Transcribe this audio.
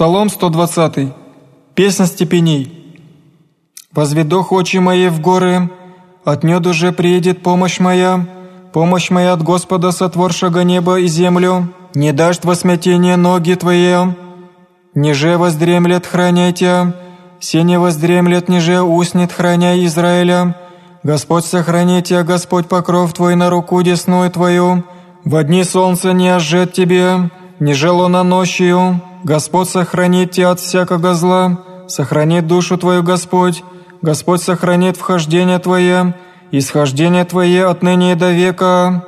Псалом 120. Песня степеней. «Возведох очи мои в горы, от нед уже приедет помощь моя, помощь моя от Господа, сотворшего небо и землю, не дашь во смятение ноги твои, ниже воздремлет храняйте, все не воздремлет, ниже уснет храняй Израиля, Господь сохранит тебя, Господь покров твой на руку десную твою, в дни солнца не ожжет тебе, не жело на ночью, Господь сохранит тебя от всякого зла, сохранит душу твою Господь, Господь сохранит вхождение твое, исхождение твое отныне и до века.